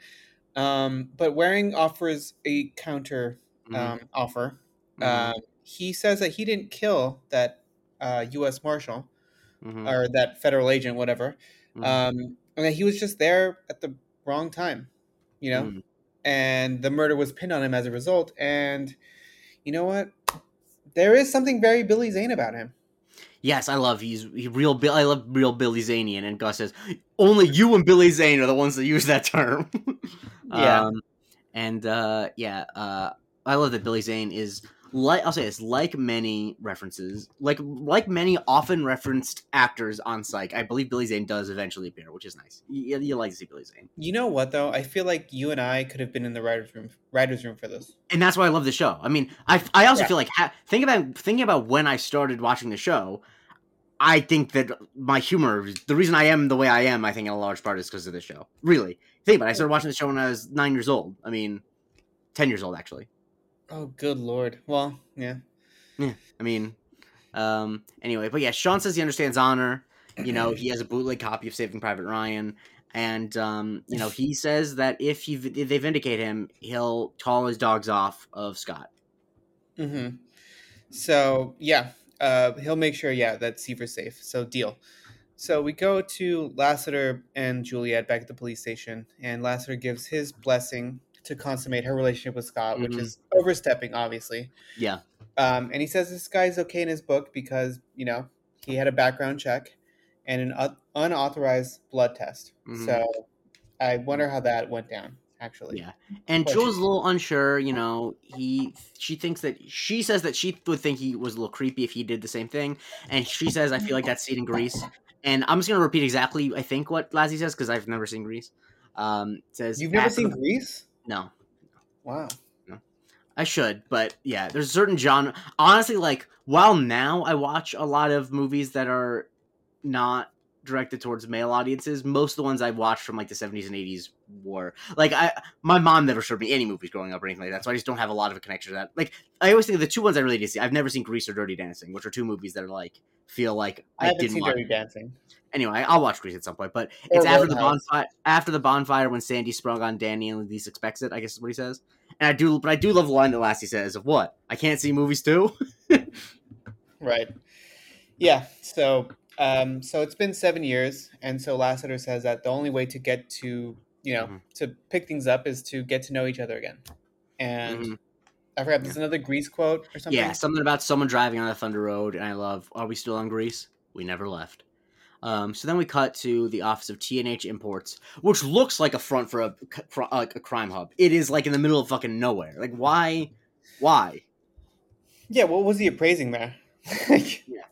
Um, but Waring offers a counter mm-hmm. um, mm-hmm. offer. Mm-hmm. Uh, he says that he didn't kill that uh, U.S. Marshal mm-hmm. or that federal agent, whatever, mm-hmm. um, and that he was just there at the wrong time. you know, mm. and the murder was pinned on him as a result. And you know what? There is something very Billy Zane about him. Yes, I love he's he real. I love real Billy Zanian, and Gus says only you and Billy Zane are the ones that use that term. yeah, um, and uh, yeah, uh, I love that Billy Zane is like I'll say this, like many references, like like many often referenced actors on Psych, I believe Billy Zane does eventually appear, which is nice. You, you like to see Billy Zane. You know what though? I feel like you and I could have been in the writers' room, writers' room for this, and that's why I love the show. I mean, I I also yeah. feel like ha- think about thinking about when I started watching the show. I think that my humor, the reason I am the way I am, I think in a large part is because of the show. Really, think about it. I started watching the show when I was nine years old. I mean, ten years old actually. Oh, good lord. Well, yeah. Yeah. I mean, um, anyway, but yeah, Shawn says he understands honor. You know, he has a bootleg copy of Saving Private Ryan, and um, you know, he says that if he if they vindicate him, he'll call his dogs off of Scott. Mm-hmm. So yeah, uh, he'll make sure, yeah, that Seaver's safe. So deal. So we go to Lassiter and Juliet back at the police station, and Lassiter gives his blessing to consummate her relationship with Scott, mm-hmm. which is overstepping, obviously. Yeah. Um, and he says this guy's okay in his book because you know he had a background check and an un- unauthorized blood test. Mm-hmm. So I wonder how that went down. Actually, yeah. And Joe's a little unsure. You know, he she thinks that she says that she would think he was a little creepy if he did the same thing, and she says, "I feel like that's seen in Grease." And I'm just gonna repeat exactly I think what Lassie says because I've never seen Grease. Um, says you've never seen Grease? No. Wow. No. I should, but yeah, there's a certain genre. Honestly, like while now I watch a lot of movies that are not directed towards male audiences. Most of the ones I've watched from like the 70s and 80s were like I my mom never showed me any movies growing up or anything like that, so I just don't have a lot of a connection to that. Like I always think the two ones I really did see. I've never seen Grease or Dirty Dancing, which are two movies that are like feel like I, I didn't seen Dirty Dancing anyway, I'll watch Grease at some point. But it's or after the bonfire. After the bonfire, when Sandy sprung on Danny and least expects it. I guess is what he says. And I do, but I do love the line that Lassie says of what I can't see movies too. right. Yeah. So, um, so it's been seven years, and so Lassiter says that the only way to get to you know mm-hmm. to pick things up is to get to know each other again. And mm-hmm. I forgot. There's yeah. another Grease quote or something. Yeah, something about someone driving on the Thunder Road, and I love. Are we still on Grease? We never left. Um, so then we cut to the office of TNH Imports, which looks like a front for a like a crime hub. It is like in the middle of fucking nowhere. Like why? Why? Yeah, what was he appraising there? yeah,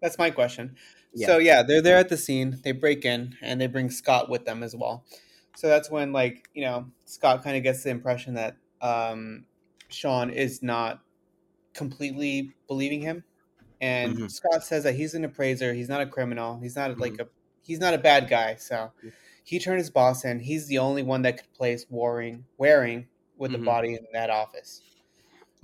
that's my question. Yeah. So yeah, they're there at the scene. They break in and they bring Scott with them as well. So that's when like you know Scott kind of gets the impression that um, Shawn is not completely believing him and mm-hmm. Scott says that he's an appraiser. He's not a criminal. He's not mm-hmm. like a he's not a bad guy. So he turned his boss in. He's the only one that could place Waring Waring with mm-hmm. the body in that office.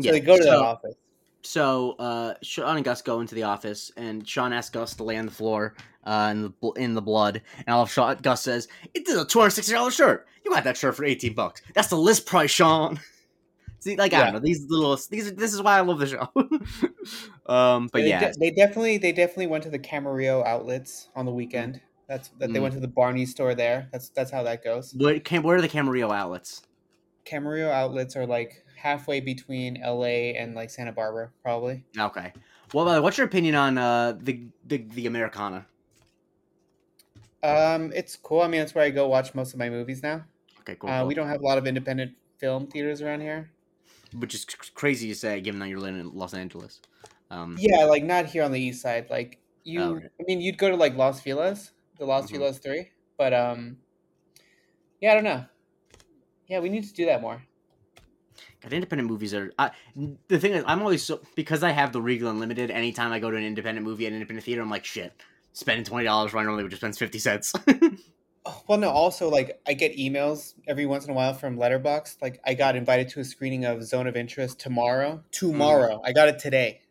So yeah. they go to so, that office. So uh, Shawn and Gus go into the office, and Shawn asks Gus to lay on the floor uh, in the in the blood. And all of Shawn, Gus says, "It is a two hundred sixty dollars shirt. You got that shirt for eighteen bucks. That's the list price, Shawn." See, like yeah. I don't know these little these. This is why I love the show. um, but they yeah, de- they definitely they definitely went to the Camarillo outlets on the weekend. That's that they mm. went to the Barney store there. That's that's how that goes. What cam- where are the Camarillo outlets? Camarillo outlets are like halfway between LA and like Santa Barbara, probably. Okay. Well, uh, what's your opinion on uh, the, the the Americana? Um, it's cool. I mean, that's where I go watch most of my movies now. Okay, cool. Uh, cool. We don't have a lot of independent film theaters around here which is crazy to say given that you're living in Los Angeles. Um, yeah, like not here on the east side. Like you, oh. I mean, you'd go to like Los Feliz, the Los mm-hmm. Feliz Three, but um, yeah, I don't know. Yeah, we need to do that more. God, independent movies are. I, the thing is, I'm always so because I have the Regal Unlimited. Anytime I go to an independent movie at an independent theater, I'm like, shit, spending twenty dollars when I normally would just spend fifty cents. Well, no. Also, like I get emails every once in a while from Letterboxd Like I got invited to a screening of Zone of Interest tomorrow. Tomorrow, mm-hmm. I got it today.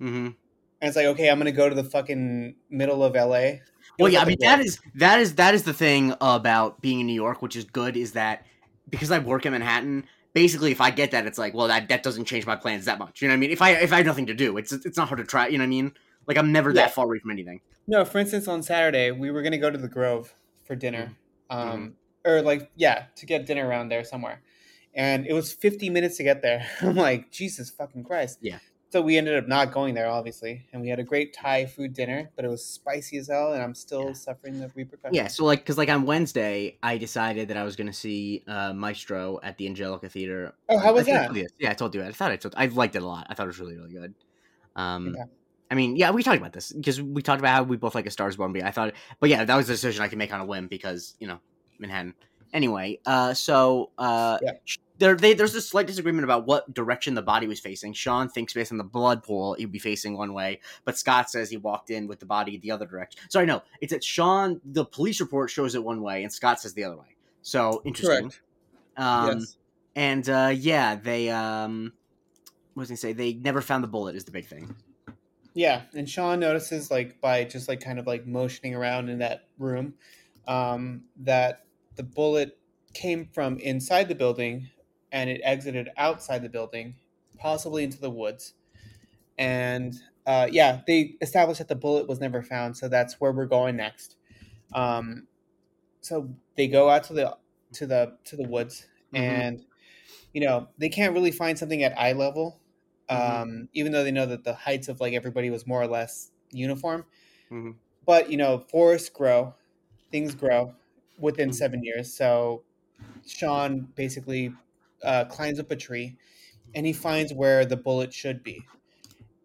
Mm-hmm. And it's like, okay, I'm gonna go to the fucking middle of LA. Well, yeah, I mean that is that is that is the thing about being in New York, which is good, is that because I work in Manhattan. Basically, if I get that, it's like, well, that that doesn't change my plans that much. You know what I mean? If I if I have nothing to do, it's it's not hard to try. You know what I mean? Like I'm never yeah. that far away from anything. No, for instance, on Saturday we were gonna go to the Grove for dinner. Mm-hmm. Um, or like yeah, to get dinner around there somewhere. And it was 50 minutes to get there. I'm like, Jesus fucking Christ. Yeah. So we ended up not going there, obviously, and we had a great Thai food dinner, but it was spicy as hell, and I'm still yeah. suffering the repercussions. Yeah, so like, because like on Wednesday, I decided that I was going to see uh, Maestro at the Angelika Theater. Oh, how was I that? Yeah, I told you. I thought I told. I liked it a lot. I thought it was really, really good. Um, yeah. I mean, yeah, we talked about this because we talked about how we both like a Stars Born. But I thought, but yeah, that was a decision I could make on a whim because you know Manhattan. Anyway, uh, so uh, yeah there they, there's a slight disagreement about what direction the body was facing. Shawn thinks based on the blood pool he'd be facing one way, but Scott says he walked in with the body the other direction. Sorry, no, it's that Shawn the police report shows it one way and Scott says the other way. So interesting. Correct. Um, yes. And uh, yeah, they um, what was I say? They never found the bullet. Is the big thing. Yeah, and Shawn notices like by just like kind of like motioning around in that room, um, that the bullet came from inside the building and it exited outside the building, possibly into the woods. And uh, yeah, they established that the bullet was never found, so that's where we're going next. Um, so they go out to the to the to the woods, mm-hmm. and you know they can't really find something at eye level, mm-hmm. um, even though they know that the heights of like everybody was more or less uniform. Mm-hmm. But you know, forests grow, things grow within mm-hmm. seven years. So Shawn basically uh, climbs up a tree and he finds where the bullet should be.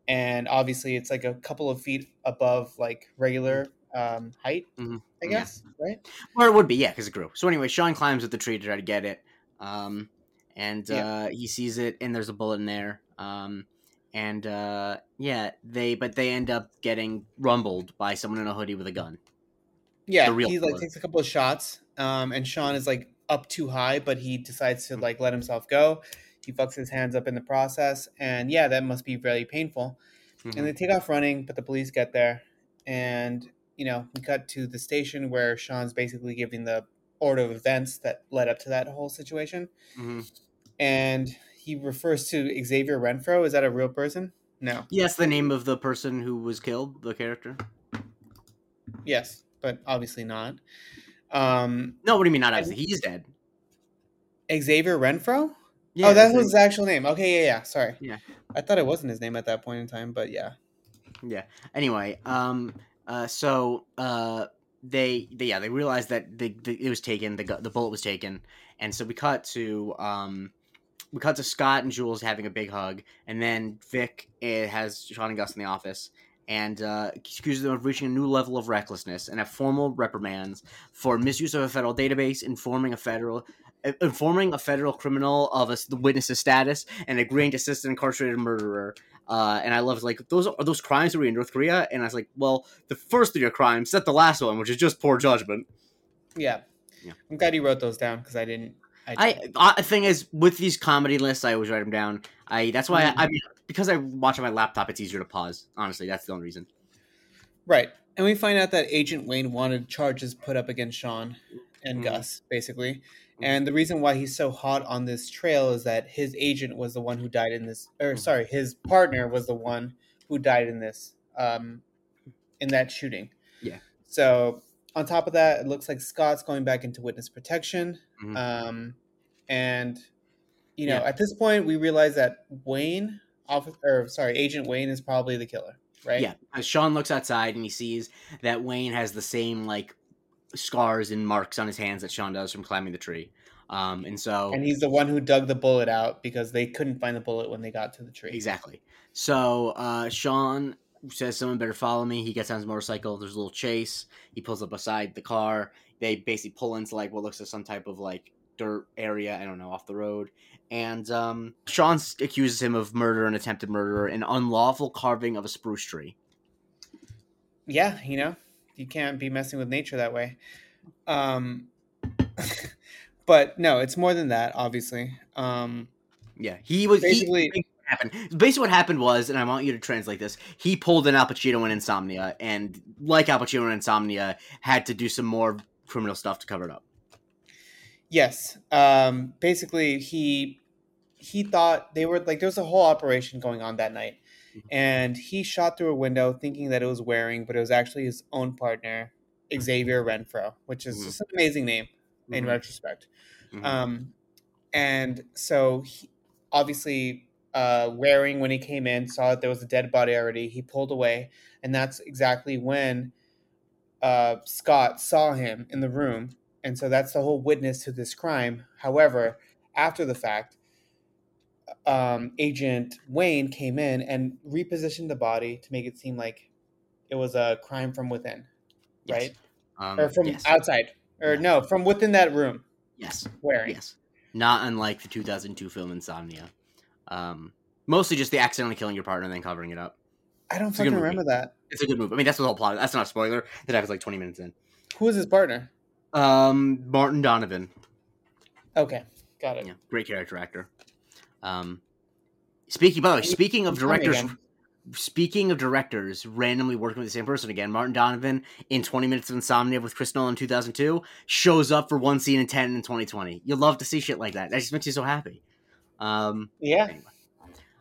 And obviously, it's like a couple of feet above like regular um, height, mm-hmm. I guess, yeah. right? Or it would be, yeah, because it grew. So anyway, Shawn climbs up the tree to try to get it, um, and yeah. uh, he sees it, and there's a bullet in there. Um, and uh, yeah, they but they end up getting rumbled by someone in a hoodie with a gun. Yeah, he like takes a couple of shots, um, and Shawn is like up too high, but he decides to like let himself go. He fucks his hands up in the process, and yeah, that must be very painful. Mm-hmm. And they take off running, but the police get there, and you know we cut to the station where Shawn's basically giving the order of events that led up to that whole situation, mm-hmm. and he refers to Xavier Renfro. Is that a real person? No. Yes, the name of the person who was killed, the character. Yes, but obviously not. Um, no, what do you mean not obviously? He's dead. Xavier Renfro. Yeah, oh, that was his actual name. Okay, yeah, yeah. Sorry. Yeah. I thought it wasn't his name at that point in time, but yeah. Yeah. Anyway, um, uh, so uh, they, they yeah, they realized that the, the it was taken, the the bullet was taken, and so we cut to um, we cut to Scott and Jules having a big hug, and then Vick eh, has Shawn and Gus in the office, and uh, accuses them of reaching a new level of recklessness and have formal reprimands for misuse of a federal database, informing a federal uh, informing a federal criminal of a, the witness's status, and agreeing to assist an incarcerated murderer. Uh, and I love like those are those crimes that were in North Korea, and I was like, well, the first three are crimes set the last one, which is just poor judgment. Yeah, yeah. I'm glad you wrote those down because I didn't. I, I uh, thing is with these comedy lists, I always write them down. I that's why mm-hmm. I, I mean because I watch on my laptop, it's easier to pause. Honestly, that's the only reason. Right, and we find out that Agent Wayne wanted charges put up against Shawn and mm-hmm. Gus, basically. Mm-hmm. And the reason why he's so hot on this trail is that his agent was the one who died in this, or mm-hmm. sorry, his partner was the one who died in this, um, in that shooting. Yeah. So on top of that, it looks like Scott's going back into witness protection. Mm-hmm. Um, and you know, yeah. at this point, we realize that Wayne officer, or sorry, Agent Wayne is probably the killer, right? Yeah. As Shawn looks outside and he sees that Wayne has the same like scars and marks on his hands that Shawn does from climbing the tree. Um, and so, and he's the one who dug the bullet out because they couldn't find the bullet when they got to the tree. Exactly. So uh, Sean says, "Someone better follow me." He gets on his motorcycle. There's a little chase. He pulls up beside the car. They basically pull into like what looks like some type of like dirt area. I don't know, off the road and um, Shawn accuses him of murder and attempted murder and unlawful carving of a spruce tree. Yeah, you know, you can't be messing with nature that way. Um, but no, it's more than that, obviously. Um, yeah, he was basically. He, happened. Basically, what happened was, and I want you to translate this. He pulled an Al Pacino in Insomnia, and like Al Pacino in Insomnia, had to do some more criminal stuff to cover it up. Yes. Um, basically, he he thought they were like there was a whole operation going on that night mm-hmm. and he shot through a window thinking that it was Waring but it was actually his own partner xavier renfro which is mm-hmm. just an amazing name mm-hmm. in retrospect. Mm-hmm. Um, and so he, obviously, uh, Waring when he came in saw that there was a dead body already. He pulled away, and that's exactly when uh, Scott saw him in the room, and so that's the whole witness to this crime. However, after the fact, um, Agent Wayne came in and repositioned the body to make it seem like it was a crime from within, yes. right? Um, or from yes. outside, or yeah. no, from within that room. Yes, Waring. Yes, not unlike the 2002 film Insomnia. Um, mostly just the accidentally killing your partner and then covering it up. I don't fucking remember that. It's a good movie. I mean, that's the whole plot. That's not a spoiler. That I was like 20 minutes in. Who is his partner? Um, Martin Donovan. Okay, got it. Yeah, great character actor. Um, speaking, by the way, speaking of directors, speaking of directors randomly working with the same person again, Martin Donovan in 20 Minutes of Insomnia with Chris Nolan in 2002 shows up for one scene in 10 in 2020. You'll love to see shit like that. That just makes you so happy. Um, yeah. Anyway.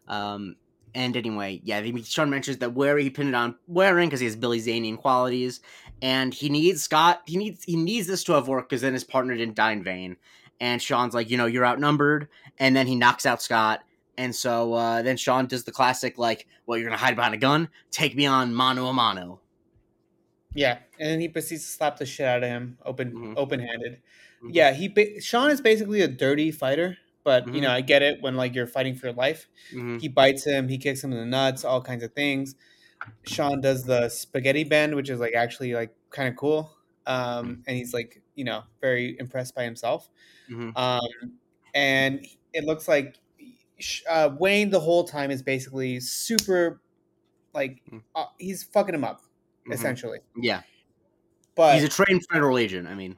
Um, and anyway, yeah, Shawn mentions that where he pinned it on Waring because he has Billy Zanian qualities, and he needs Scott. He needs he needs this to have worked because then his partner didn't die in vain. And Shawn's like, you know, you're outnumbered, and then he knocks out Scott. And so uh, then Shawn does the classic, like, well, you're gonna hide behind a gun, take me on mano a mano. Yeah, and then he proceeds to slap the shit out of him, open mm-hmm. open handed. Mm-hmm. Yeah, he ba- Shawn is basically a dirty fighter but mm-hmm. you know mm-hmm. i get it when like you're fighting for your life mm-hmm. he bites him he kicks him in the nuts all kinds of things shawn does the spaghetti bend which is like actually like kind of cool um, mm-hmm. and he's like you know very impressed by himself mm-hmm. um, and it looks like uh, wayne the whole time is basically super like mm. uh, he's fucking him up essentially yeah but he's a trained federal agent i mean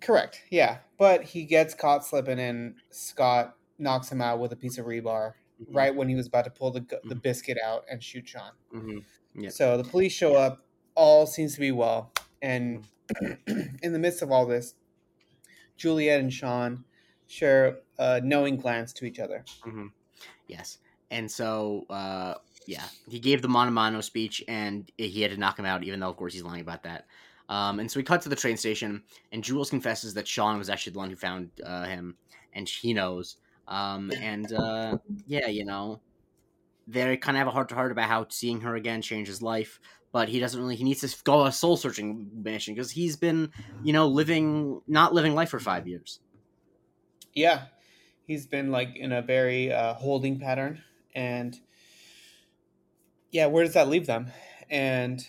Correct. Yeah, but he gets caught slipping, and Scott knocks him out with a piece of rebar mm-hmm. right when he was about to pull the the mm-hmm. biscuit out and shoot Shawn. Mm-hmm. Yep. So the police show up. All seems to be well, and in the midst of all this, Juliet and Shawn share a knowing glance to each other. Mm-hmm. Yes, and so uh, yeah, he gave the mano mano speech, and he had to knock him out, even though of course he's lying about that. Um, and so we cut to the train station, and Jules confesses that Shawn was actually the one who found uh, him, and he knows. Um, and uh, yeah, you know, they kind of have a heart to heart about how seeing her again changed his life. But he doesn't really. He needs to go a soul searching mission because he's been, you know, living not living life for five years. Yeah, he's been like in a very uh, holding pattern, and yeah, where does that leave them? And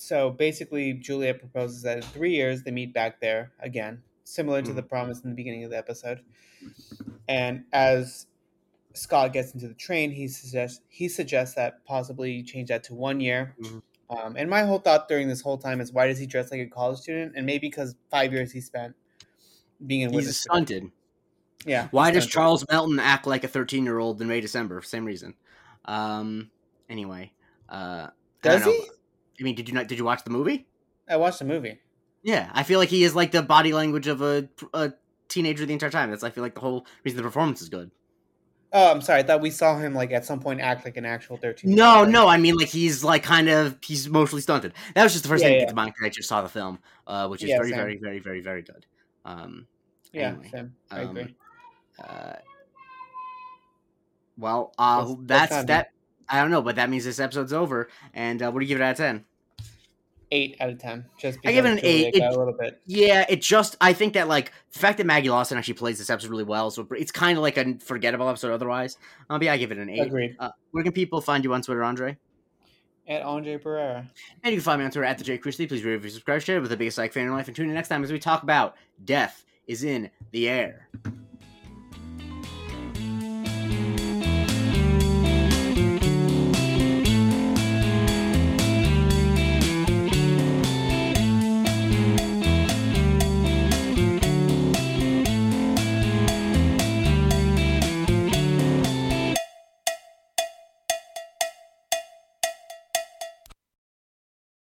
so basically, Juliet proposes that in three years they meet back there again, similar to the mm-hmm. promise in the beginning of the episode. And as Scott gets into the train, he suggests he suggests that possibly change that to one year. Mm-hmm. Um, and my whole thought during this whole time is why does he dress like a college student? And maybe because five years he spent being in. He's stunted. Yeah. Why does Charles Melton act like a thirteen-year-old in May December? Same reason. Um. Anyway. Uh. Does he? I mean, did you not? Did you watch the movie? I watched the movie. Yeah, I feel like he is like the body language of a, a teenager the entire time. That's I feel like the whole reason the performance is good. Oh, I'm sorry. I thought we saw him like at some point act like an actual 13. No, no. I mean, like he's like kind of he's emotionally stunted. That was just the first yeah, thing yeah. to mind because I just saw the film, uh, which is yeah, very, very, very, very, very good. Um, yeah, anyway. I um, agree. Uh, well, uh, that's that. I don't know, but that means this episode's over. And uh, what do you give it out of ten? Eight out of ten. Just I give it an eight. It, a little bit. Yeah, it just I think that like the fact that Maggie Lawson actually plays this episode really well, so it's kind of like a forgettable episode otherwise. Um, yeah, I give it an eight. Agreed. Uh, where can people find you on Twitter, Andre? At Andre Barrera. And you can find me on Twitter at the Jay Christie. Please review, subscribe, share with the biggest like fan in life, and tune in next time as we talk about death is in the air.